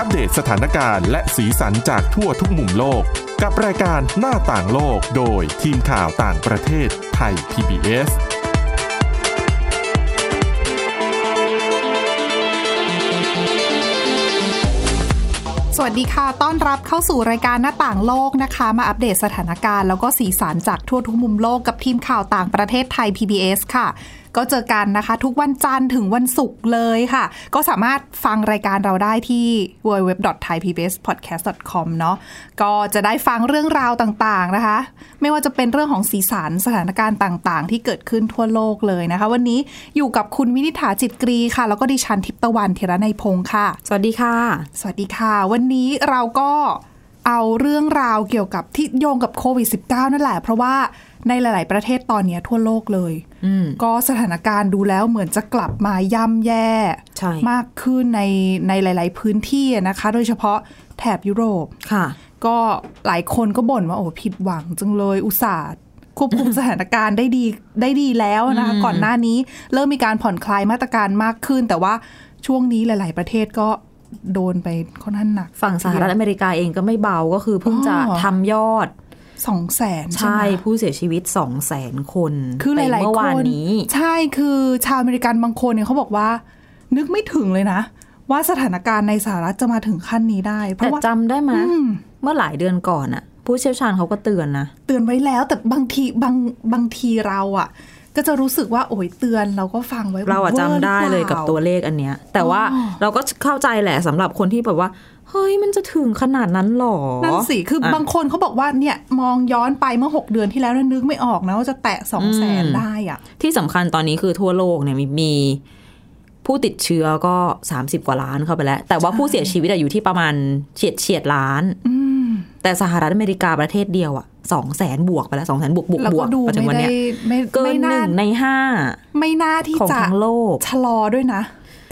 อัปเดตสถานการณ์และสีสันจากทั่วทุกมุมโลก กับรายการหน้าต่างโลกโดยทีมข่าวต่างประเทศไทย PBS สวัสดีค่ะ ต้อนรับเข้าสู่รายการหน้าต่างโลกนะคะ มาอัปเดตสถานการณ์แล้วก็สีสันจากทั่วทุกมุมโลกกับทีมข่าวต่างประเทศไทย PBS ค่ะก็เจอกันนะคะ ทุกวันจันทร์ถึงวันศุกร์เลยค่ะ ก็สามารถฟังรายการเราได้ที่ www.thaipbspodcast.com เนาะก็จะได้ฟังเรื่องราวต่างๆนะคะ ไม่ว่าจะเป็นเรื่องของสีสันสถานการณ์ต่างๆ ที่เกิดขึ้นทั่วโลกเลยนะคะ วันนี้อยู่กับคุณวินิษฐาจิตกรีค่ะ แล้วก็ดิฉันทิพย์ตะวันเทระในยพงค์ค่ะ สวัสดีค่ะ สวัสดีค่ะ วันนี้เราก็เอาเรื่องราวเกี่ยวกับที่โยงกับโควิด -19 นั่นแหละ เพราะว่า ในหลาย ๆ ประเทศตอนนี้ทั่วโลกเลยอืมก็สถานการณ์ดูแล้วเหมือนจะกลับมาย่ำแย่ใช่มากขึ้นในในหลาย ๆ พื้นที่นะคะ โดยเฉพาะแถบยุโรปค่ะ ก็หลายคนก็บ่นว่าโอ้ผิดหวังจังเลยอุตส่าห์ควบคุมสถานการณ์ได้ดีได้ดีแล้วนะคะก่อนหน้านี้เริ่มมีการผ่อนคลายมาตรการมากขึ้น แต่ว่าช่วงนี้หลาย ๆ ประเทศก็โดนไปค่อนข้างหนัก ฝั่งสหรัฐอเมริกาเองก็ไม่เบาก็คือเพิ่งจะอ๋อทำยอด สองแสนใช่ใช่ไหมผู้เสียชีวิตสองแสนคน คือหไปลายเมื่อๆควานนนี้ ใช่คือชาวอเมริกันบางคนเนี่ยเขาบอกว่า นึกไม่ถึงเลยนะ ว่าสถานการณ์ในสหรัฐจะมาถึงขั้นนี้ได้ เพแต่ราะว่าจำได้ไหมอืมเมื่อหลายเดือนก่อนอะผู้เชี่ยวชาญเขาก็เตือนนะ เตือนไว้แล้วแต่บางทีบางบางทีเราอะ ก็จะรู้สึกว่าโอ้ยเตือนเราก็ฟังไว้เราอะวอจำได้เลยกับตัวหรือปเลขอันเนี้ย แต่ว่าอ๋อเราก็เข้าใจแหละสำหรับคนที่แบบว่าเฮ้ยมันจะถึงขนาดนั้นหรอล่านั่นสิ คืออะบางคนเขาบอกว่าเนี่ยมองย้อนไปเมื่อ 6 เดือนที่แล้วเนี่ยนึกไม่ออกนะว่าจะแตะสองแสนได้อะที่สำคัญตอนนี้คือทั่วโลกเนี่ยมีมี ผู้ติดเชื้อก็ 30 กว่าล้านเข้าไปแล้ว แต่ว่าผู้เสียชีวิตอะอยู่ที่ประมาณเฉียดเฉียดล้านอืม แต่สหรัฐอเมริกาประเทศเดียวอะสองแสนบวกไปแล้วสองแสนบวกบวกแล้วบวก็กดูมาถึงไม่วันได้เนี้ยไม่เกินไม่หน่านึ่งในห้าไม่น่าที่ของจะทั้งโลกชะลอด้วยนะ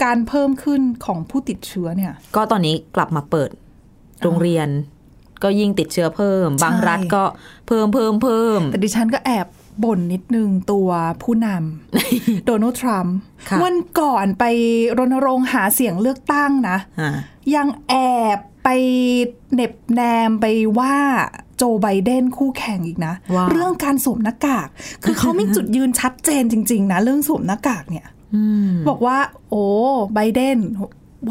การเพิ่มขึ้นของผู้ติดเชื้อเนี่ย ก็ตอนนี้กลับมาเปิดโรงเรียน ก็ยิ่งติดเชื้อเพิ่ม บางใช่รัฐก็เพิ่มเพิ่มเพิ่มแต่ดิฉันก็แอบบ่นนิดนึงตัวผู้นำโดนัลด์ทรัมป์ค่ะวันก่อนไปรณรงค์หาเสียงเลือกตั้งนะอ่ายังแอบ ไปเหน็บแนมไปว่าโจไบเดนคู่แข่งอีกนะว่าเรื่องการสวมหน้ากาก คือเขามีจุดยืนชัดเจนจริง ๆ นะ เรื่องสวมหน้ากากเนี่ยอืมบอกว่า โอ้ไบเดน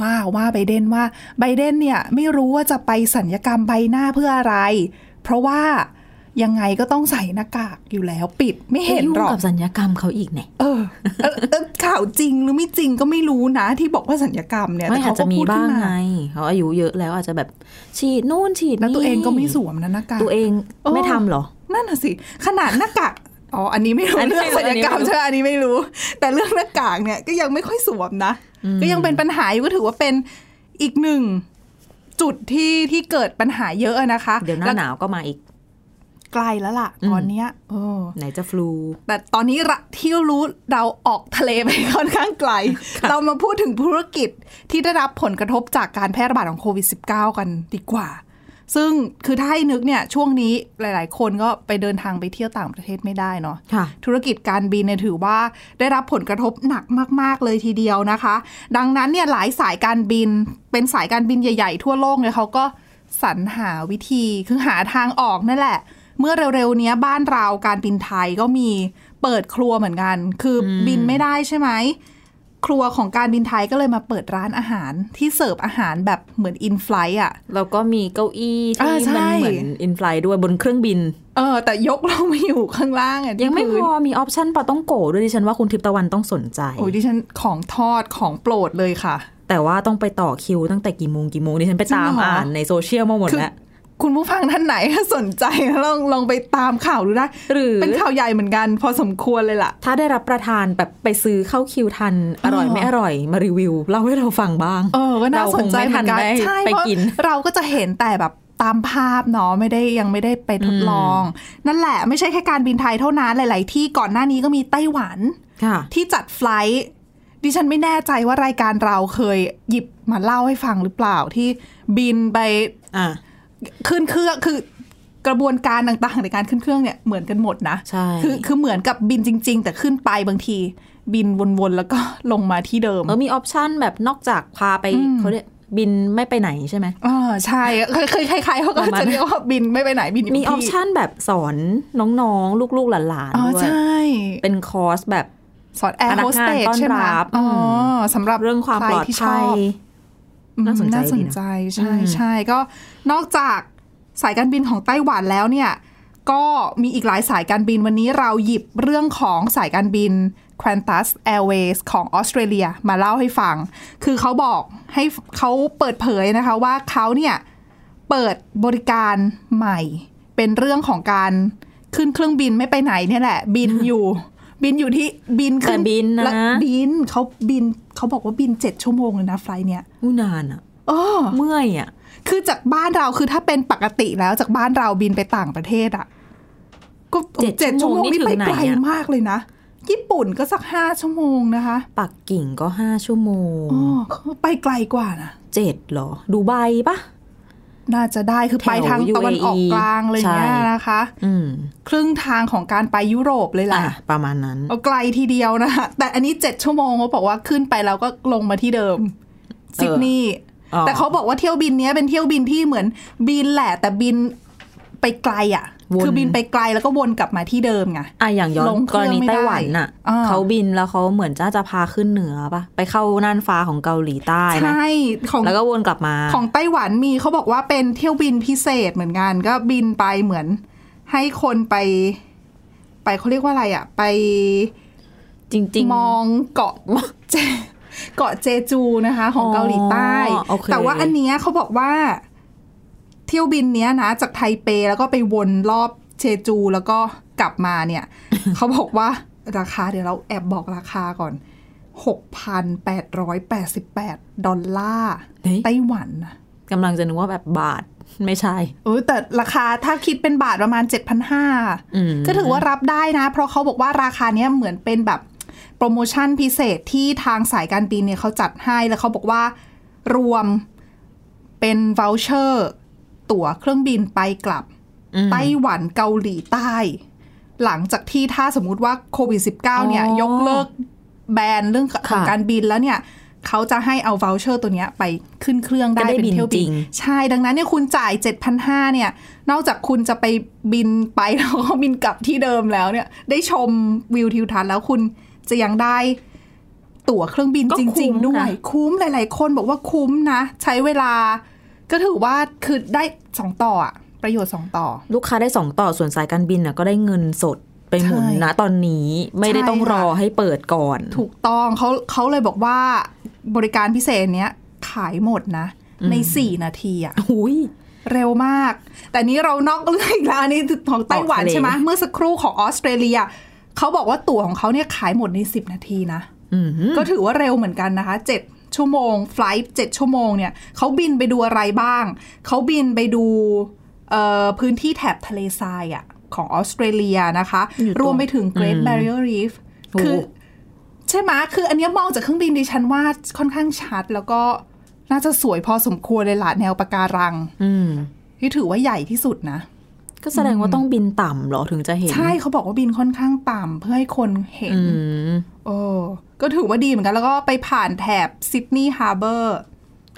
ว่าว่าไบเดนว่าไบเดนเนี่ย ไม่รู้ว่าจะไปสัญญกรรมใบหน้าเพื่ออะไร เพราะว่า ยังไงก็ต้องใส่หน้ากากอยู่แล้วปิดไม่เห็นยุ่งหรอกกับสัญญกรรมเขาอีกเนี่ยเออเออเออข่าวจริงหรือไม่จริงก็ไม่รู้นะ ที่บอกว่าสัญญกรรมเนี่ยไม่แต่อาจเขาจะก็มีพูดขึ้บ้างนมาไงเขาอายุเยอะแล้วอาจจะแบบฉีดนู่นฉีดแล้วตัวเองก็ไม่นี่สวมนะหน้ากากตัวเองเออไม่ทำเหรอ นั่นน่ะสิขนาดหน้ากากอ๋อ อันนี้ไม่รู้อันนี้เรื่องไม่รู้ศัลยกรรมอันนี้ไม่รู้ใช่ไหมอันนี้ไม่รู้ แต่เรื่องหน้ากากเนี่ยก็ยังไม่ค่อยสวมนะ ก็ยังเป็นปัญหาอยู่ก็ถือว่าเป็นอีกหนึ่งจุดที่ที่เกิดปัญหาเยอะนะคะ เดี๋ยวหน้าแล้วหนาวก็มาอีก ไกลแล้วล่ะ ตอนเนี้ยเออไหนจะฟลู แต่ตอนนี้ระที่รู้เราออกทะเลไปค่อนข้างไกล เรามาพูดถึงธุรกิจที่ได้รับผลกระทบจากการแพร่ระบาดของโควิด -19 กันดีกว่า ซึ่งคือถ้าให้นึกเนี่ยช่วงนี้หลาย ๆ คนก็ไปเดินทางไปเที่ยวต่างประเทศไม่ได้เนาะค่ะธุรกิจการบินเนี่ยถือว่าได้รับผลกระทบหนักมาก ๆ เลยทีเดียวนะคะ ดังนั้นเนี่ยหลายสายการบินเป็นสายการบินใหญ่ ๆ ทั่วโลกเนี่ยเขาก็สรรหาวิธีคือหาทางออกนั่นแหละ เมื่อเร็วๆเนี้ยบ้านเราการบินไทยก็มีเปิดครัวเหมือนกัน คืออบินไม่ได้ใช่ไหม ครัวของการบินไทยก็เลยมาเปิดร้านอาหารที่เสิร์ฟอาหารแบบเหมือนอินฟลายอะแล้วก็มีเก้าอี้อ่าที่ใช่มันเหมือนอินฟลายด้วยบนเครื่องบิน เออ แต่ยกเรามาอยู่ข้างล่างอะที่ยังไม่พพื้นอมีออปชั่นปลาต้องโกะด้วยดิฉันว่าคุณทิพย์ตะวันต้องสนใจโอ้ยดิฉันของทอดของโปรดเลยค่ะแต่ว่าต้องไปต่อคิวตั้งแต่กี่โมงกี่โมงดิฉันไปตามจริงเหรออ่อ่านในโซเชียลมาหมดคือแล้ว คุณผู้ฟังท่านไหนถ้าสนใจลองลองไปตามข่าวดูได้หรือเป็นข่าวใหญ่เหมือนกัน พอสมควรเลยล่ะ ถ้าได้รับประทานแบบไปซื้อเข้าคิวทัน อร่อยไม่อร่อยมารีวิวเล่าให้เราฟังบ้าง เออก็น่าสนใจเหมือนกันเราคงไม่ทันได้ใช่ไปเพราะกิน เราก็จะเห็นแต่แบบตามภาพเนาะไม่ได้ยังไม่ได้ไปทดลอง นั่นแหละไม่ใช่แค่การบินไทยเท่านั้นหลาย ๆ ที่ก่อนหน้านี้ก็มีไต้หวันค่ะที่จัดไฟลท์ดิฉันไม่แน่ใจว่ารายการเราเคยหยิบมาเล่าให้ฟังหรือเปล่าที่บินไปอะ ขึ้นเครื่องคือกระบวนการต่างๆ ในการขึ้นเครื่องเนี่ยเหมือนกันหมดนะใช่คือคือเหมือนกับบินจริง ๆ แต่ขึ้นไปบางทีบินวนๆแล้วก็ลงมาที่เดิมเออมีออปชั่นแบบนอกจากพาไปเขาเรียกบินไม่ไปไหนใช่ไหมอ่าใช่เคยเคยใครๆเขาก็ประมาณจะเรียกว่าบินไม่ไปไหนบินยู่มีออปที่ชันแบบสอนน้องๆ ลูกๆหลานอ๋อๆด้วยใช่เป็นคอร์สแบบสอนแอร์พนัโฮกสงานเตสต้อนใช่ไหมรับอ๋ออืมสำหรับเรื่องความใคปลอดที่ชภัอยบ น่าสนใจน่าสดีนนะใจใช่อืมใช่ก็นอกจากสายการบินของไต้หวันแล้วเนี่ยก็มีอีกหลายสายการบินวันนี้เราหยิบเรื่องของสายการบิน Qantas Airways ของออสเตรเลียมาเล่าให้ฟัง คือเขาบอกให้เขาเปิดเผยนะคะว่าเขาเนี่ยเปิดบริการใหม่ เป็นเรื่องของการขึ้นเครื่องบินไม่ไปไหนเนี่ยแหละ บินอยู่ บินอยู่ที่บินขึ้แต่บินนะแล้วบินเขาบินเขาบอกว่าบินเจ็ดชั่วโมงเลยนะไฟล์เนี่ยอู้นานอะเออเมื่อยอะคือจากบ้านเราคือถ้าเป็นปกติแล้วจากบ้านเราบินไปต่างประเทศอะก็เจ็ดชั่วโมงนี่ไปไกลมากเลยนะญี่ปุ่นก็สักห้าชั่วโมงนะคะ ปักกิ่งก็ห้าชั่วโมงอ๋อไปไกลกว่านะเจ็ดเหรอ ดูไบปะ น่าจะได้คือไปทางตะวันออกกลางเลยเนี่ยใช่นะคะอืมครึ่งทางของการไปยุโรปเลยแหอะละประมาณนั้นเอาไกลทีเดียวนะคะแต่อันนี้เจ็ดชั่วโมงเขาบอกว่าขึ้นไปแล้วก็ลงมาที่เดิมซิดนีย์อ๋อแต่เขาบอกว่าเที่ยวบินเนี้ยเป็นเที่ยวบินที่เหมือนบินแหละ แต่บินไปไกลอะวน คือบินไปไกลแล้วก็วนกลับมาที่เดิมไงอะอย่างย้อนลงเคกรื่รองณีไม่ไต้ได้หวันน่ะอ่าเขาบินแล้วเขาเหมือนจะจะพาขึ้นเหนือปะไปเข้าน่านฟ้าของเกาหลีใต้นะใช่ของแล้วก็วนกลับมา ของไต้หวันมีเขาบอกว่าเป็นเที่ยวบินพิเศษเหมือนกันก็บินไปเหมือน ให้คนไป ไปเขาเรียกว่าอะไรอะ ไป จริงมองเกาะเจเกาะเจจูนะคะ ของอ๋อเกาหลีใต้โอเคแต่ว่าอันเนี้ยเขาบอกว่า เที่ยวบินเนี้ยนะ จากไทเปแล้วก็ไปวนรอบเชจูแล้วก็กลับมาเนี่ย เขาบอกว่าราคาเดี๋ยวเราแอบบอกราคาก่อน 6,888 ดอลลาร์เฮ้ยไต้หวันนะกำลังจะนึกว่าแบบบาทไม่ใช่เออแต่ราคาถ้าคิดเป็นบาทประมาณอืม7,500ก็ถือว่ารับได้นะ เพราะเขาบอกว่าราคาเนี้ยเหมือนเป็นแบบโปรโมชั่นพิเศษที่ทางสายการบินเนี่ยเขาจัดให้แล้วเขาบอกว่ารวมเป็น v o u เชอร์ ตั๋วเครื่องบินไปกลับอืมไต้หวันเกาหลีใต้ หลังจากที่ถ้าสมมุติว่าโควิด -19 เนี่ยอ๋อยกเลิกแบนเรื่องของค่ะการบินแล้วเนี่ยเขาจะให้เอา v o u เชอร์ตัวเนี้ยไปขึ้นเครื่องได้ก็ได้เป็นเที่ยวบินจริบินงใช่ดังนั้นเนี่ยคุณจ่าย 7,500เนี่ย นอกจากคุณจะไปบินไปแล้วก็บินกลับที่เดิมแล้วเนี่ย ได้ชมวิวทิวทัศน์แล้วคุณจะยังได้ตั๋วเครื่องบินก็จคุ้ริงมๆด้วยนะคุ้มหลาย ๆ คนบอกว่าคุ้มนะ ใช้เวลา ก็ถือว่าคือได้สองต่ออะประโยชน์สองต่อ ลูกค้าได้สองต่อส่วนสายการบินน่ะก็ได้เงินสดไปหมุนใช่นะตอนนี้ไม่ได้ใช่ต้องรอค่ะให้เปิดก่อน ถูกต้องเขาเขาเลยบอกว่าบริการพิเศษเนี้ยขายหมดนะ ในสี่นาทีอะหุยเร็วมาก แต่นี้เรานอกเรื่องอีกแล้วอันนี้ของไต้หวันออกทะเลใช่ไหมเมื่อสักครู่ของออสเตรเลียเขาบอกว่าตั๋วของเขาเนี่ยขายหมดใน10นาทีนะอืมก็ถือว่าเร็วเหมือนกันนะคะ7 ชั่วโมงไฟล์เจ็ดชั่วโมงเนี่ยเขาบินไปดูอะไรบ้าง เขาบินไปดูเอ่อพื้นที่แถบทะเลทรายอะของออสเตรเลียนะคะอยู่ตรงรวมไปถึง Great อืม Barrier Reef โอ้คือใช่ไหมคืออันเนี้ยมองจากเครื่องบินดิฉันว่าค่อนข้างชัด แล้วก็น่าจะสวยพอสมควรเลยล่ะแนวปะการังอืมที่ถือว่าใหญ่ที่สุดนะ ก็แสดงว่าต้องบินต่ำเหรอถึงจะเห็น ใช่เขาบอกว่าบินค่อนข้างต่ำเพื่อให้คนเห็นอืมโอ้ ก็ถือว่าดีเหมือนกัน แล้วก็ไปผ่านแถบ Sydney Harbour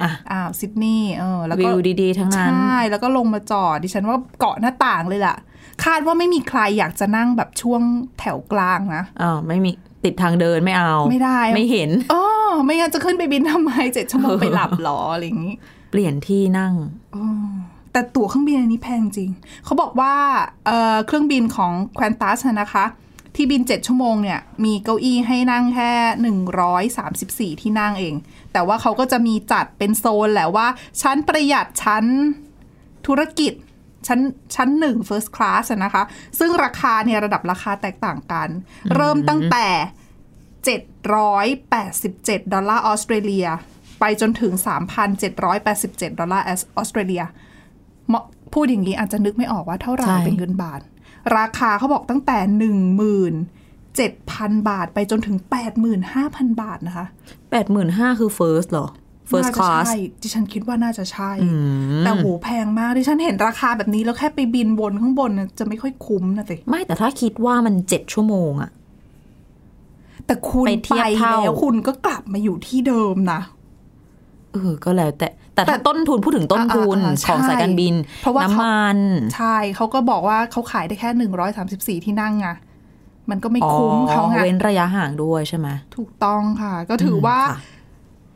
อะอ่าวซิดนีย์เออแล้วก็วิวดีๆ ทั้งนั้น ใช่แล้วก็ลงมาจอดดิฉันว่าเกาะหน้าต่างเลยล่ะ คาดว่าไม่มีใครอยากจะนั่งแบบช่วงแถวกลางนะอ่าไม่มีติดทางเดินไม่เอา ไม่ได้ ไม่เห็นอ๋อไม่งั้นจะขึ้นไปบินทำไมเจ็ดชั่วโมงไปหลับหรออะไรอย่างนี้ เปลี่ยนที่นั่งแต่ตั๋วเครื่องบินอันนี้แพงจริง เขาบอกว่าเอ่อเครื่องบินของ Qantas อะนะคะ ที่บิน 7 ชั่วโมงเนี่ย มีเก้าอี้ให้นั่งแค่ 134 ที่นั่งเอง แต่ว่าเขาก็จะมีจัดเป็นโซนแหละว่า ชั้นประหยัดชั้นธุรกิจชั้นชั้นหนึ่ง first class อะนะคะ ซึ่งราคาเนี่ยระดับราคาแตกต่างกัน เริ่มตั้งแต่ 787 ดอลลาร์ออสเตรเลีย ไปจนถึง 3,787 ดอลลาร์ออสเตรเลียเหมาะพูดอย่างนี้อาจจะนึกไม่ออกว่าเท่าไหร่ใช่เป็นเงินบาท ราคาเขาบอกตั้งแต่หนึ่งหมื่นเจ็ดพันบาทไปจนถึงแปดหมื่นห้าพันบาทนะคะแปดหมื่นห้าคือ first เหรอ first น่าจะ class ใช่ดิฉันคิดว่าน่าจะใช่อืมแต่โหแพงมาก ดิฉันเห็นราคาแบบนี้แล้วแค่ไปบินบนข้างบนน่ะจะไม่ค่อยคุ้มนะสิไม่แต่ถ้าคิดว่ามันเจ็ดชั่วโมงอะแต่คุณไปเทีไปยบเท่าแล้วคุณก็กลับมาอยู่ที่เดิมนะ เออก็แล้วแต่แต่ถ้าต้นทุนพูดถึงต้นทุนอ่าๆๆของใช่สายการบินเพราะว่าเขาน้ำมันใช่เขาก็บอกว่าเขาขายได้แค่หนึ่งร้อยสามสิบสี่ที่นั่งไงมันก็ไม่คุ้มเขาไงเว้นระยะห่างด้วยใช่ไหมถูกต้องค่ะ ก็ถือว่าค่ะ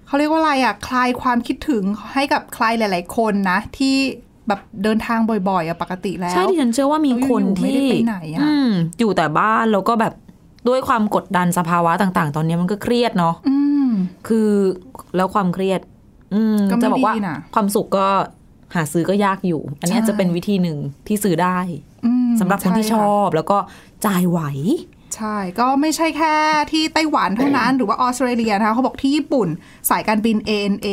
เขาเรียกว่าอะไรอะคลายความคิดถึงให้กับใครหลาย ๆ คนนะ ที่แบบเดินทางบ่อย ๆอะปกติแล้ว ใช่ที่ฉันเชื่อว่ามีคนแล้วอยู่ๆไม่ที่ได้ไปไหนอะอืมอยู่แต่บ้านแล้วก็แบบด้วยความกดดันสภาวะต่าง ๆ ตอนนี้มันก็เครียดเนาะอืมคือแล้วความเครียดอืม ก็ไม่จะบอกว่าดีน่ะความสุขก็หาซื้อก็ยากอยู่ อันนี้ใช่จะเป็นวิธีหนึ่งที่ซื้อได้อืมสำหรับคนที่ใะชอบแล้วก็จ่ายไหว ใช่ ก็ไม่ใช่แค่ที่ไต้หวันเท่านั้น หรือว่าออสเตรเลียนะคะเขาบอกที่ญี่ปุ่นสายการบิน ANA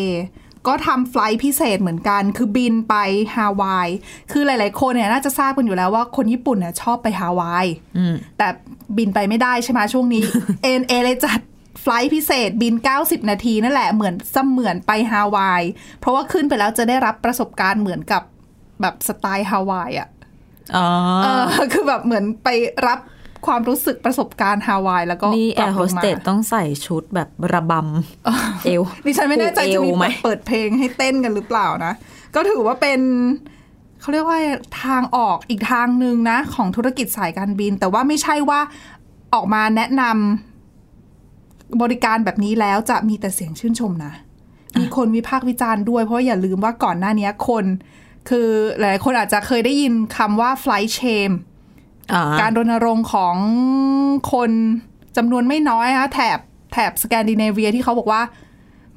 ก็ทำไฟลท์พิเศษเหมือนกัน คือบินไปฮาวาย คือหลาย ๆ คนเนี่ยน่าจะทราบกันอยู่แล้วว่าคนญี่ปุ่นเนี่ยชอบไปฮาวายอืมแต่บินไปไม่ได้ใช่ไหมช่วงนี้ ANA เลยจัด ไฟลท์พิเศษบิน 90 นาทีนั่นแหละเหมือนเสมือนไปฮาวาย เพราะว่าขึ้นไปแล้วจะได้รับประสบการณ์เหมือนกับแบบสไตล์ฮาวายอะอ๋อเออคือแบบเหมือนไปรับความรู้สึกประสบการณ์ฮาวายแล้วก็นี่แอกลับร์โฮลงสมาเตสต้องใส่ชุดแบบระบำเอวดิฉันไม่แน่ใจผูกเอจะวมีไหมเปิดเพลงให้เต้นกันหรือเปล่านะ ก็ถือว่าเป็นเขาเรียกว่าทางออกอีกทางหนึ่งนะ ของธุรกิจสายการบิน แต่ว่าไม่ใช่ว่าออกมาแนะนำ บริการแบบนี้แล้วจะมีแต่เสียงชื่นชมนะ มีคนวิพากษ์วิจารณ์ด้วย เพราะว่าอย่าลืมว่าก่อนหน้านี้คน คือหลายๆคนอาจจะเคยได้ยินคำว่า flight shame อ่าการรณรงค์ของคนจำนวนไม่น้อยนะแถบแถบสแกนดิเนเวียที่เขาบอกว่า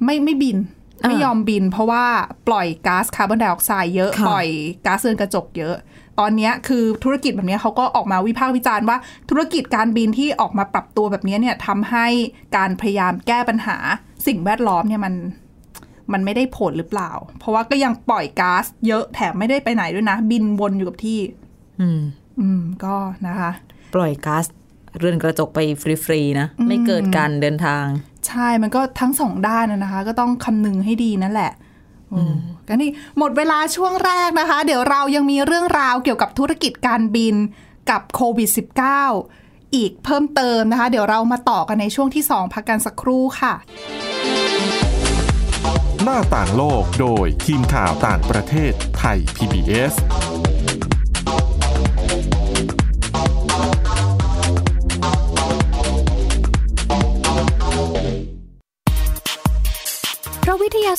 ไม่ไม่บินอ่าไม่ยอมบิน เพราะว่าปล่อยก๊าซคาร์บอนไดออกไซด์เยอะค่ะปล่อยก๊าซเรือนกระจกเยอะ ตอนเนี้ยคือธุรกิจแบบเนี้ยเขาก็ออกมาวิพากษ์วิจารณ์ว่า ธุรกิจการบินที่ออกมาปรับตัวแบบเนี้ยเนี่ยทำให้การพยายามแก้ปัญหาสิ่งแวดล้อมเนี่ยมันมันไม่ได้ผลหรือเปล่า เพราะว่าก็ยังปล่อยก๊าซเยอะแถมไม่ได้ไปไหนด้วยนะ บินวนอยู่กับที่ อืม อืม ก็นะคะ ปล่อยก๊าซเรือนกระจกไปฟรีๆนะ ไม่เกิดการเดินทาง ใช่มันก็ทั้งสองด้านนะนะคะ ก็ต้องคำนึงให้ดีนั่นแหละอืม ก็นี่หมดเวลาช่วงแรกนะคะ เดี๋ยวเรายังมีเรื่องราวเกี่ยวกับธุรกิจการบินกับโควิด -19 อีกเพิ่มเติมนะคะ เดี๋ยวเรามาต่อกันในช่วงที่ 2 พักกันสักครู่ค่ะ หน้าต่างโลกโดยทีมข่าวต่างประเทศไทย PBS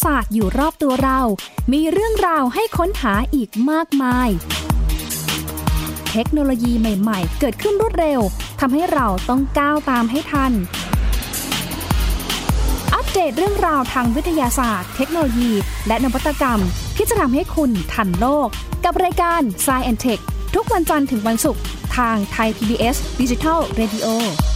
ศาสตร์อยู่รอบตัวเรา มีเรื่องราวให้ค้นหาอีกมากมาย เทคโนโลยีใหม่ๆ เกิดขึ้นรวดเร็วทำให้เราต้องก้าวตามให้ทัน อัปเดตเรื่องราวทางวิทยาศาสตร์ เทคโนโลยี และนวัตกรรมที่จะทำให้คุณทันโลก กับรายการ s c i e n t e c h ทุกวันจันทร์ถึงวันศุกร์ทางไทย PBS Digital Radio ที่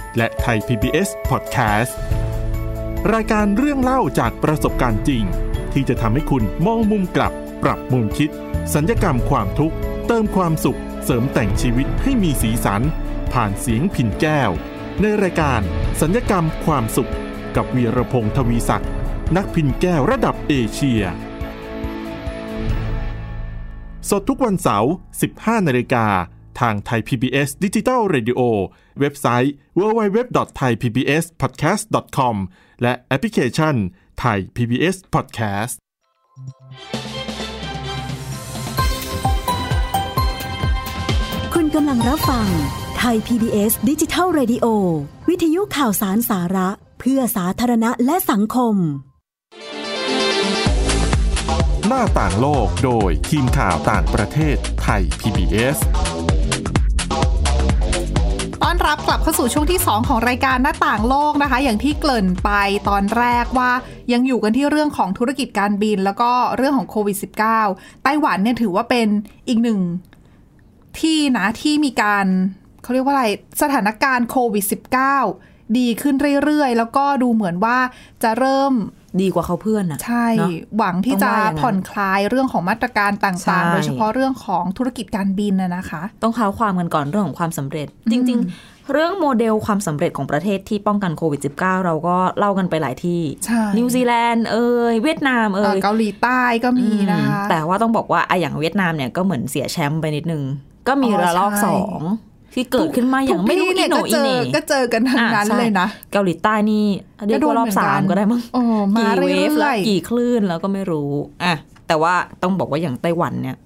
และไทย PBS Podcast รายการเรื่องเล่าจากประสบการณ์จริง ที่จะทำให้คุณมองมุมกลับ ปรับมุมคิด สัญญกรรมความทุกข์ เติมความสุข เสริมแต่งชีวิตให้มีสีสัน ผ่านเสียงผินแก้ว ในรายการสัญญกรรมความสุข กับวีรพงศ์ทวีศักดิ์นักพินแก้วระดับเอเชีย สดทุกวันเสาร์ 15นาฬิกา ทางไทย PBS d i g i ดิจิ Radio เว็บไซต์ www.thaipbspodcast.com และแอปพลิเคชันไทย PBS Podcast คุณกำลังรับฟังไทไทย PBS ดิจิทัล Radio วิทยุข่าวสารสาระ เพื่อสาธารณะและสังคม หน้าต่างโลกโดยทีมข่าวต่างประเทศไทย PBS ต้อน รับกลับเข้าสู่ช่วงที่ 2 ของรายการหน้าต่างโลกนะคะ อย่างที่เกริ่นไปตอนแรกว่ายังอยู่กันที่เรื่องของธุรกิจการบิน แล้วก็เรื่องของโควิด -19 ไต้หวันเนี่ยถือว่าเป็นอีกหนึ่งที่นะที่มีการเขาเรียกว่าอะไรสถานการณ์โควิด -19 ดีขึ้นเรื่อยๆ แล้วก็ดูเหมือนว่าจะเริ่ม ดีกว่าเขาเพื่อนอะใช่เนอะหวังที่ต้องจะว่าอย่างนั้นผ่อนคลายเรื่องของมาตรการต่างใช่ๆโดยเฉพาะเรื่องของธุรกิจการบินนะนะคะ ต้องค้าความกันก่อนเรื่องของความสำเร็จ จริง ๆ เรื่องโมเดลความสำเร็จของประเทศที่ป้องกันโควิด -19 เราก็เล่ากันไปหลายที่ใช่นิวซีแลนด์เอ่ยเวียดนามเอ่เอ่อยเกาหลีใต้ก็มีนะคะอืมแต่ว่าต้องบอกว่าอะอย่างเวียดนามเนี่ยก็เหมือนเสียแชมป์ไปนิดนึงก็มีอ๋อระลอกใช่สอง ที่เกิดขึ้นมาอย่างไม่รู้ทุกอีที่โหนก็อีเจเหอน่ก็เจอกันทั้งนั้นอะใช่เลยนะ เกาหลีใต้นี่เรียกว่ารอบสามก็ได้มั้งโอ้มากี่เรื่เวฟแล้วอยกี่คลื่นแล้วก็ไม่รู้อะแต่ว่าต้องบอกว่าอย่างไต้หวันเนี่ย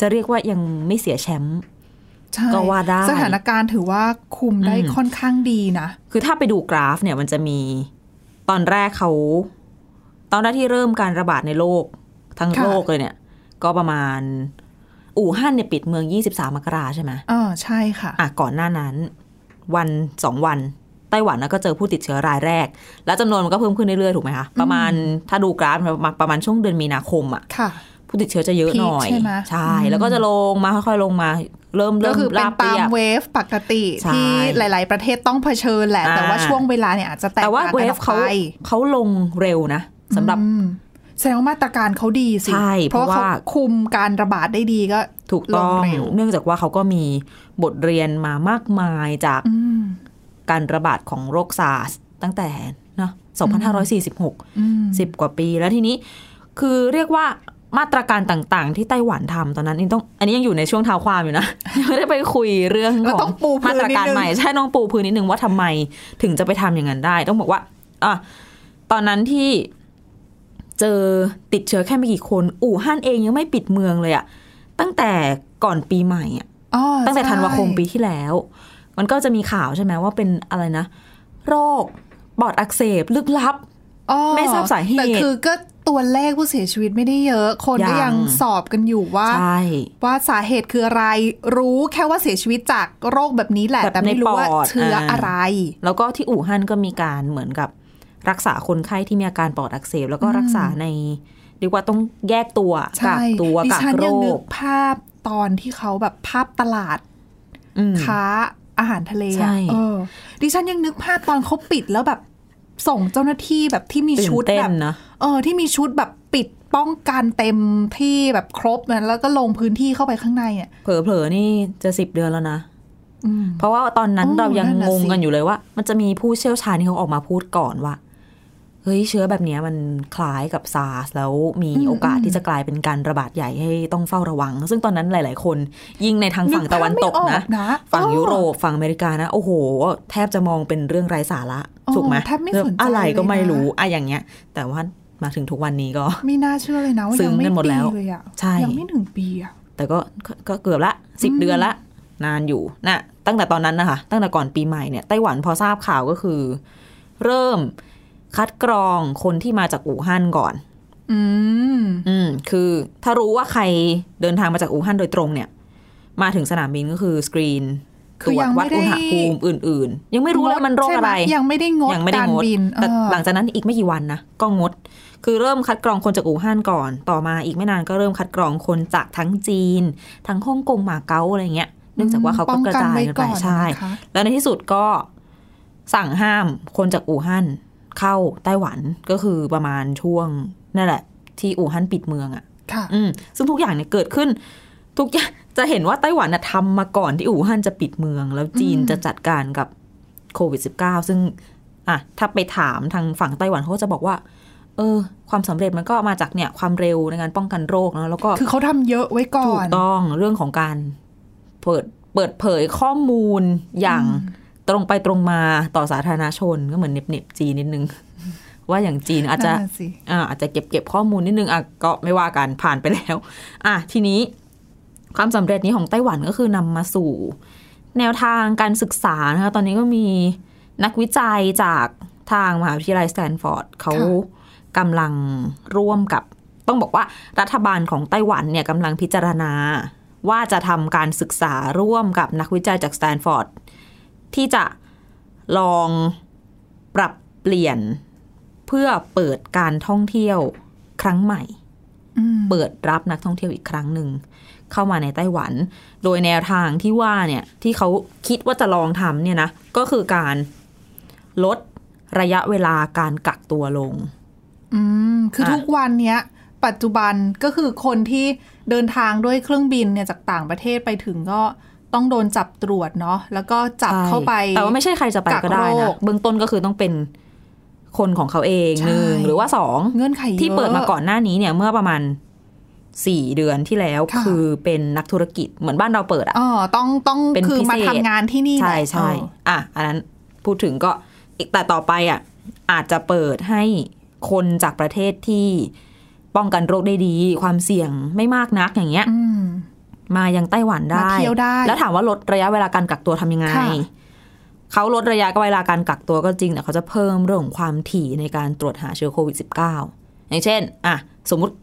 จะเรียกว่ายังไม่เสียแชมป์ๆใช่ก็ว่าได้สถานการณ์ถือว่าคุมได้อืมค่อนข้างดีนะ คือถ้าไปดูกราฟเนี่ยมันจะมีตอนแรกเขา ตอนแรกที่เริ่มการระบาดในโลก ทั้งค่ะโลกเลยเนี่ย ก็ประมาณ อู่ฮั่นเนี่ยปิดเมือง 23 มกราใช่ไหมเออใช่ค่ะ อะก่อนหน้านั้น วันสองวันไต้หวันนะก็เจอผู้ติดเชื้อรายแรก แล้วจำนวนมันก็เพิ่มขึ้นเรื่อยๆ ถูกไหมคะ ประมาณถ้าดูกราฟประมาณประมาณช่วงเดือนมีนาคมอะค่ะผู้ติดเชื้อจะเยอะหน่อยพีคใช่ไหมใช่อืมแล้วก็จะลงมาค่อยๆลงมา เริ่มก็เริ่มคือเป็ลานบตาเรีมยบเวฟปกติใช่ที่หลาย ๆ ประเทศต้องเผชิญแหละ แต่ว่าอ่าช่วงเวลาเนี่ยอาจจะแตกแต่ว่าต่างเวกันอฟอกเขาไปเขาลงเร็วนะสำหรับอืม แสดงว่ามาตรการเขาดีสิใช่เพราะว่าเพราะเขาว่าคุมการระบาดได้ดีก็ถูกต้องลงเร็วเนื่องจากว่าเขาก็มีบทเรียนมามากมายจากอืมการระบาดของโรคซาร์สตั้งแต่เนาะ2546อืมสิบกว่าปีแล้วทีนี้คือเรียกว่ามาตรการต่างๆ ที่ไต้หวันทำตอนนั้นนี่ต้อง อันนี้ยังอยู่ในช่วงเท้าความอยู่นะยังไม่ได้ไปคุยเรื่องเราขอต้องงปูพื้นมาตรการนิดนึงใหม่ใช่ต้องปูพื้นนิดนึงว่าทำไมถึงจะไปทำอย่างนั้นได้ ต้องบอกว่าอะตอนนั้นที่ เจอติดเชื้อแค่ไม่กี่คน อู่ฮั่นเองยังไม่ปิดเมืองเลยอะตั้งแต่ก่อนปีใหม่อะอ๋อตั้งแต่ใช่ธันวาคมปีที่แล้ว มันก็จะมีข่าวใช่ไหมว่าเป็นอะไรนะ โรคปอดอักเสบลึกลับอ๋อไม่ทราบสาเหตุแต่คือก็ตัวเลขผู้เสียชีวิตไม่ได้เยอะ คนก็ยังยังสอบกันอยู่ว่าใช่ว่าสาเหตุคืออะไร รู้แค่ว่าเสียชีวิตจากโรคแบบนี้แหละแบบแต่ไม่รู้ว่าในปอดเชื้ออาอะไร แล้วก็ที่อู่ฮั่นก็มีการเหมือนกับ รักษาคนไข้ที่มีอาการปอดอักเสบแล้วก็รักษาในเรียกว่าต้องแยกตัวกัใช่กตัวดิกักฉันโรยังนึคกภาพตอนที่เขาแบบภาพตลาดอืมค้าอาหารทะเลใช่อะเออดิฉันยังนึกภาพตอนเขาปิดแล้วแบบส่งเจ้าหน้าที่แบบที่มีตื่นชุดเต้แบนบนะเออ ที่มีชุดแบบปิดป้องกันเต็มที่แบบครบนะแล้วก็ลงพื้นที่เข้าไปข้างในอะเผลอๆนี่จะสิบเดือนแล้วนะอืมเพราะว่าตอนนั้นโอ้เรายังนั่นน่ะงงสิกันอยู่เลยว่า มันจะมีผู้เชี่ยวชาญที่เขาออกมาพูดก่อนว่า เฮ้ยเชื้อแบบเนี้ยมันคล้ายกับซาร์สแล้วมีโอกาสที่จะกลายเป็นการระบาดใหญ่ให้ต้องเฝ้าระวัง ซึ่งตอนนั้นหลาย ๆ คนยิ่งในทางฝั่งตะวันตกภาพไม่อนะอนะฝั่งเออยุโรปฝั่งอเมริกานะโอ้โห แทบจะมองเป็นเรื่องไร้สาระอ๋อถูกไหมแทบไม่สนใจอะไรก็ไม่เลยนะรู้อะอย่างเงี้ย แต่ว่ามาถึงทุกวันนี้ก็ ไม่น่าเชื่อเลยนะว่าซึ้ยังงไม่กันหมดปีแล้วเลยอะใช่ยังไม่ถึงปีอะแต่ก็ก็ก็เกือบละสิบเดือนละ นานอยู่นะตั้งแต่ตอนนั้นนะคะตั้งแต่ก่อนปีใหม่เนี่ยไต้หวันพอทราบข่าวก็คือ เริ่ม คัดกรองคนที่มาจากอู่ฮั่นก่อน อืม อืม คือถ้ารู้ว่าใครเดินทางมาจากอู่ฮั่นโดยตรงเนี่ย มาถึงสนามบินก็คือสกรีน คืตรอวยัจงไม่วัดอุณหได้ภูมิอื่น ๆ ยังไม่รู้เลยมันโรคอะไรใช่หมยังไม่ได้งดยังไม่ได้การงดบิน แต่เออหลังจากนั้นอีกไม่กี่วันนะ ก็งด คือเริ่มคัดกรองคนจากอู่ฮั่นก่อน ต่อมาอีกไม่นานก็เริ่มคัดกรองคนจากทั้งจีน ทั้งฮ่องกงหมาเก๊าอะไรเงี้ย เนื่องจากว่าเขาก็กระจายกันไปป้องไว้ใช่นะคะแล้วในที่สุดก็สั่งห้ามคนจากอู่ฮั่น เข้าไต้หวันก็คือประมาณช่วงนั่นแหละ ที่อู่ฮั่นปิดเมืองอะ่ะค่ะอืมซึ่งทุกอย่างเนี่ยเกิดขึ้น ทุกอย่างจะเห็นว่าไต้หวันน่ะทำมาก่อนที่อู่ฮั่นจะปิดเมือง แล้วจีนอืมจะจัดการกับโควิด -19 ซึ่งอะถ้าไปถามทางฝั่งไต้หวันเขาก็จะบอกว่า เออ ความสำเร็จมันก็มาจากเนี่ยความเร็วในการป้องกันโรคนะแล้วก็คือเขาทำเยอะไว้ก่อถูกนต้องเรื่องของการเปิดเปิดเผยข้อมูลอย่าง ตรงไปตรงมาต่อสาธารณชนก็เหมือนเน็บเน็บๆจีนนิดนึง ว่าอย่างจีนอาจจะนั่นน่ะสิอ่าอาจจะเก็บเก็บข้อมูลนิดนึงอะก็ไม่ว่ากันผ่านไปแล้ว อะทีนี้ความสำเร็จนี้ของไต้หวันก็คือนำมาสู่ แนวทางการศึกษานะคะตอนนี้ก็มีนักวิจัยจากทางมหาวิทยาลัยสแตนฟอร์ดเขากำลังร่วมกับ ต้องบอกว่ารัฐบาลของไต้หวันเนี่ยกำลังพิจารณา ว่าจะทำการศึกษาร่วมกับนักวิจัยจากสแตนฟอร์ด ที่จะลองปรับเปลี่ยนเพื่อเปิดการท่องเที่ยวครั้งใหม่อืมเปิดรับนักท่องเที่ยวอีกครั้งหนึ่ง เข้ามาในไต้หวัน โดยแนวทางที่ว่าเนี่ยที่เขาคิดว่าจะลองทำเนี่ยนะ ก็คือการลดระยะเวลาการกักตัวลง อืม คืออะทุกวันเนี้ย ปัจจุบันก็คือคนที่เดินทางด้วยเครื่องบินเนี่ยจากต่างประเทศไปถึงก็ ต้องโดนจับตรวจเนาะแล้วก็จับใช่เข้าไป แต่ว่าไม่ใช่ใครจะไปก็ได้กักโรนะคเบื้องต้นก็คือต้องเป็นคนของเขาเองใช่หนึ่งหรือว่าสองเงื่อนไขเยอะที่เปิดมาก่อนหน้านี้เนี่ยเมื่อประมาณสี่เดือนที่แล้วค่ะคือเป็นนักธุรกิจเหมือนบ้านเราเปิดอะอ๋อต้องต้องเป็นคือพิเศษมาทำงานที่นี่แหใช่ละใช่เอออะอันนั้นพูดถึงก็อีกแต่ต่อไปอะอาจจะเปิดให้คนจากประเทศที่ป้องกันโรคได้ดี ความเสี่ยงไม่มากนักอย่างเงี้ยอื มมายังไต้หวันได้มาเที่ยวได้ แล้วถามว่าลดระยะเวลาการกักตัวทำยังไงค่ะเขาลดระยะเวลาการกักตัวก็จริงแต่เขาจะเพิ่มเรื่องของความถี่ในการตรวจหาเชื้อโควิด -19 อย่างเช่น อะ สมมุติ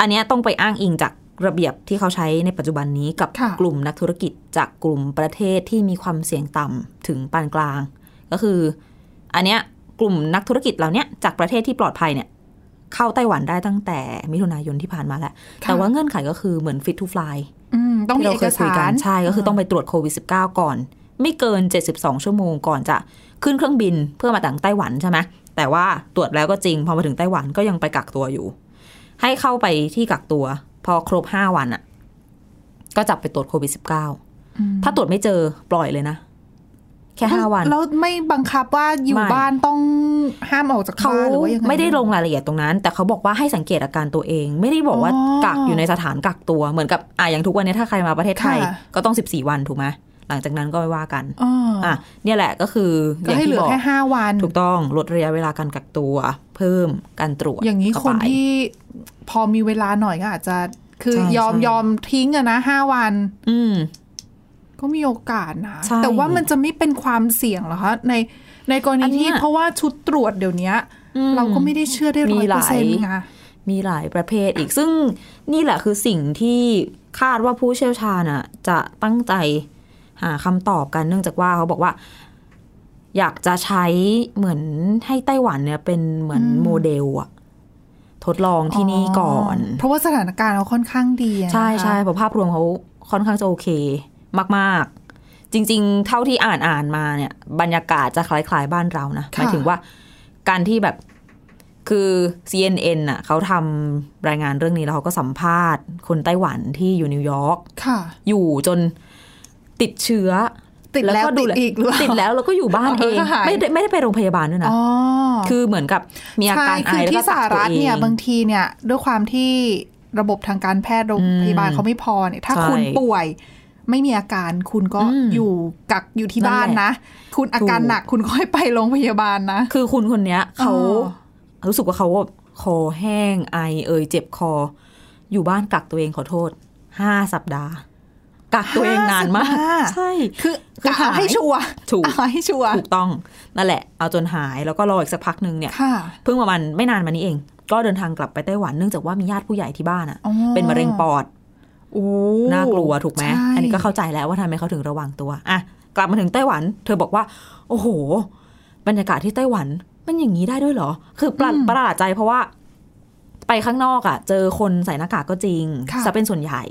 อันเนี้ยต้องไปอ้างอิงจากระเบียบที่เขาใช้ในปัจจุบันนี้กับค่ะกลุ่มนักธุรกิจจากกลุ่มประเทศที่มีความเสี่ยงต่ำถึงปานกลาง ก็คือ อันเนี้ยกลุ่มนักธุรกิจเหล่าเนี้ยจากประเทศที่ปลอดภัยเนี่ย เข้าไต้หวันได้ตั้งแต่มิถุนายนที่ผ่านมาแล้วแต่ว่าเงื่อนไขก็คือเหมือน fit to fly อืมต้องมีที่เราเอเคกยคุยสากัรนใช่ก็คือต้องไปตรวจโควิด -19 ก่อน ไม่เกิน 72 ชั่วโมงก่อนจะขึ้นเครื่องบินเพื่อมาถึงไต้หวันใช่ไหมแต่ว่าตรวจแล้วก็จริงพอมาถึงไต้หวันก็ยังไปกักตัวอยู่ ให้เข้าไปที่กักตัว พอครบ5วันอะ ก็จับไปตรวจโควิด -19 ถ้าตรวจไม่เจอปล่อยเลยนะ แค่5วัน แล้วไม่บังคับว่าอยู่ไม่บ้านต้องห้ามออกจากเขาบ้านหรือว่ายังไงไม่ได้ลงรายละเอียดตรงนั้น แต่เขาบอกว่าให้สังเกตอาการตัวเอง ไม่ได้บอกว่าอ๋อกักอยู่ในสถานกักตัวเหมือนกับอะอย่างทุกวันนี้ถ้าใครมาประเทศไทยค่ะก็ต้อง 14 วันถูกไหมหลังจากนั้นก็ไม่ว่ากันอ๋อออะเนี่ยแหละก็คืออก็ย่างให้เหลืที่อบอกแค่ห้าวัน ถูกต้องลดระยะเวลาการกักตัว เพิ่มการตรวจ อย่างนี้เข้คนไปที่พอมีเวลาหน่อยก็อาจจะคือใช่ยอมใช่ยอมทิ้งอะนะห้าวัน อืม ก็มีโอกาสนะใช่แต่ว่ามันจะไม่เป็นความเสี่ยงเหรอคะในในกรณีอันเนี้ที่ยเพราะว่าชุดตรวจเดี๋ยวนี้อืมเราก็ไม่ได้เชื่อได้มีร้อยหเปอลาร์ยเซ็นต์ไงมีหลายประเภทอีกซึ่งนี่แหละคือสิ่งที่คาดว่าผู้เชี่ยวชาญอะจะตั้งใจหาคำตอบกันเนื่องจากว่าเขาบอกว่า อยากจะใช้เหมือนให้ไต้หวันเนี่ยเป็นเหมือนโมเดลอะทดลองที่นี่ก่อน เพราะว่าสถานการณ์เราค่อนข้างดีอะใช่นะคะใช่เพราะภาพรวมเขาค่อนข้างจะโอเค มาก ๆ จริง ๆ เท่าที่อ่านอ่านมาเนี่ย บรรยากาศจะคล้าย ๆ บ้านเรานะหมายถึงว่าการที่แบบคือ CNN น่ะเขาทำรายงานเรื่องนี้แล้วเขาก็สัมภาษณ์ คนไต้หวันที่อยู่นิวยอร์กค่ะอยู่จนติดเชื้อ ติดแล้วก็ติดอีกหรือเปล่าติดแล้วแล้วก็อยู่บ้านเองก็หายไม่ได้ไม่ได้ไปโรงพยาบาลด้วยนะอ๋อคือเหมือนกับมีอาการไอใช่คือแล้วที่ก็สกัหกตัวรัฐเองเนี่ยบางทีเนี่ยด้วยความที่ระบบทางการแพทย์โรงพยาบาลเขาไม่พอเนี่ยถ้าใช่คุณป่วย ไม่มีอาการคุณก็อืมอยู่กักอยู่ที่บ้านนั่นแหละนะคุณอาการถูกหนักคุณก็ให้ไปโรงพยาบาลนะ คือคุณคนเนี้ยเขาอ๋รู้สึกว่าเขาคอแห้งไอเอยเจ็บคอ อยู่บ้านกักตัวเองขอโทษห้าสัปดาห์ กักตัวเองนานมากห้าสัปดาห์ใช่ คือคือเอาให้หายชัวร์ถูกเอาให้ชัวร์ถูกต้องนั่นแหละ เอาจนหายแล้วก็รออีกสักพักหนึ่งเนี่ยค่ะเพิ่งประมาณไม่นานมานี้เอง ก็เดินทางกลับไปไต้หวันเนื่องจากว่ามีญาติผู้ใหญ่ที่บ้านอะอ๋อเป็นมะเร็งปอดโอ้ น่ากลัวถูกไหมใช่อันนี้ก็เข้าใจแล้วว่าทำไมเขาถึงระวังตัวอะกลับมาถึงไต้หวัน เธอบอกว่า โอ้โห บรรยากาศที่ไต้หวันมันอย่างนี้ได้ด้วยเหรอ คือประประหลาดใจเพราะว่าไปข้างนอกอะ่ะ เจอคนใส่หน้ากากก็จริงค่ะจะเป็นส่วนใหญ่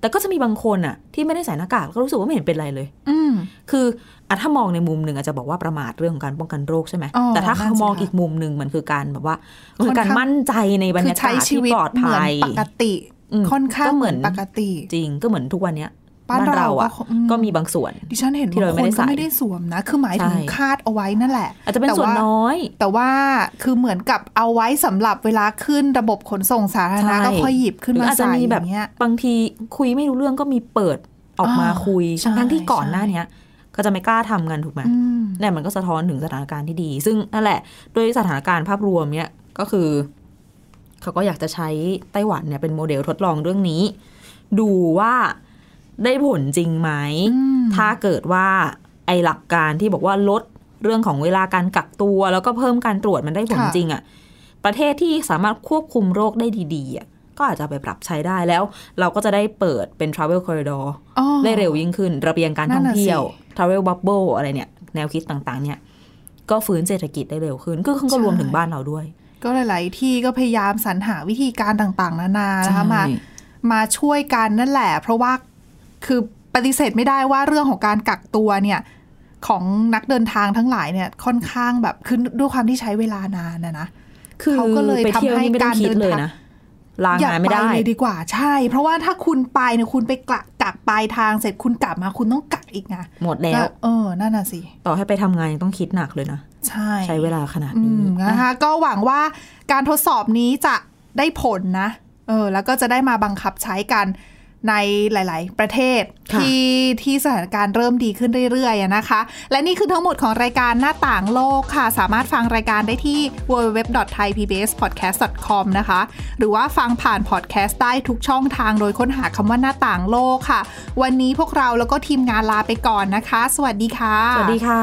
แต่ก็จะมีบางคนอะ ที่ไม่ได้ใส่หน้ากากก็รู้สึกว่าไม่เห็นเป็นไรเลย อืมคืออะถ้ามองในมุมหนึ่งอาจจะบอกว่าประมาทเรื่องของการป้องกันโรคใช่ไหมอ๋อแต่ถ้านั่เขานสิมองคะอีกมุมหนึ่งมันคือการแบบว่าค่อนคือการข้างมั่นใจในบรรคืยาใช้กาศชีที่วิตปลอดเหมืภัอนยปกติอืม ค่อนข้างก็เหเหมืมืออนนปกติ จริงก็เหมือนทุกวันเนี้ยบ้านเราอะก็อืมก็มีบางส่วน ดิฉันเห็นที่บางเราคไม่นได้ก็ใส่ไม่ได้สวมนะ คือหมายถึงใช่คาดเอาไว้นั่นแหละ อาจจะเป็นแต่ส่วนว่าน้อย แต่ว่าคือเหมือนกับเอาไว้สำหรับเวลาขึ้นระบบขนส่งสาธารณะใช่ก็ค่อยหยิบขึ้นหรือมาอาจจะใส่มีอแบบย่างเงี้ยบางทีคุยไม่รู้เรื่องก็มีเปิดออกมาอ่าคุยใช่ทั้งๆที่ก่อนใช่หน้าเนี้ยก็จะไม่กล้าทำกันถูกไหมอืมเนี่ยมันก็สะท้อนถึงสถานการณ์ที่ดี ซึ่งนั่นแหละด้วยสถานการณ์ภาพรวมเนี่ยก็คือ เขาก็อยากจะใช้ไต้หวันเนี่ยเป็นโมเดลทดลองเรื่องนี้ ดูว่าได้ผลจริงไหมอืมถ้าเกิดว่าไอหลักการที่บอกว่าลดเรื่องของเวลาการกักตัว แล้วก็เพิ่มการตรวจมันได้ผลค่ะจริงอะ่ะ ประเทศที่สามารถควบคุมโรคได้ดีๆอะก็อาจจะไปปรับใช้ได้แล้ว เราก็จะได้เปิดเป็น travel corridor อ๋อได้เร็วยิ่งขึ้น ระเบียงการท่องนั่นน่ะเที่ยวสิ travel bubble อะไรเนี่ย แนวคิดต่างๆ เนี่ย ก็ฟื้นเศรษฐกิจได้เร็วขึ้น ก็ก็รวมถึงบ้านเราด้วย ก็หลาย ๆ ที่ก็พยายามสรรหาวิธีการต่างๆ นานานะคะใช่มามาช่วยกันนั่นแหละ เพราะว่าคือปฏิเสธไม่ได้ว่าเรื่องของการกักตัวเนี่ยของนักเดินทางทั้งหลายเนี่ยค่อนข้างแบบคือด้วยความที่ใช้เวลานานนะนะคือเขาก็เลยไปเที่ยวทำให้นี่ไม่ต้องคิดเลยการเดินทางนะลางานไม่อย่ได้ปเลยดีกว่าใช่ เพราะว่าถ้าคุณไปเนี่ยคุณไปกักกักปลายทางเสร็จคุณกลับมาคุณต้องกักอีกไงหมดแล้ว เออนั่นน่ะสิ ต่อให้ไปทำงานยังต้องคิดหนักเลยนะ ใช่ใช้เวลาขนาดอืนี้มนะคะก็หวังว่าการทดสอบนี้จะได้ผลนะเออแล้วก็จะได้มาบังคับใช้กันในหลาย ๆ ประเทศค่ะที่ที่สถานการณ์เริ่มดีขึ้นเรื่อยๆอะนะคะ และนี่คือทั้งหมดของรายการหน้าต่างโลกค่ะ สามารถฟังรายการได้ที่ www.thaipbspodcast.com นะคะ หรือว่าฟังผ่านพอดแคสต์ได้ทุกช่องทางโดยค้นหาคำว่าหน้าต่างโลกค่ะ วันนี้พวกเราแล้วก็ทีมงานลาไปก่อนนะคะ สวัสดีค่ะ สวัสดีค่ะ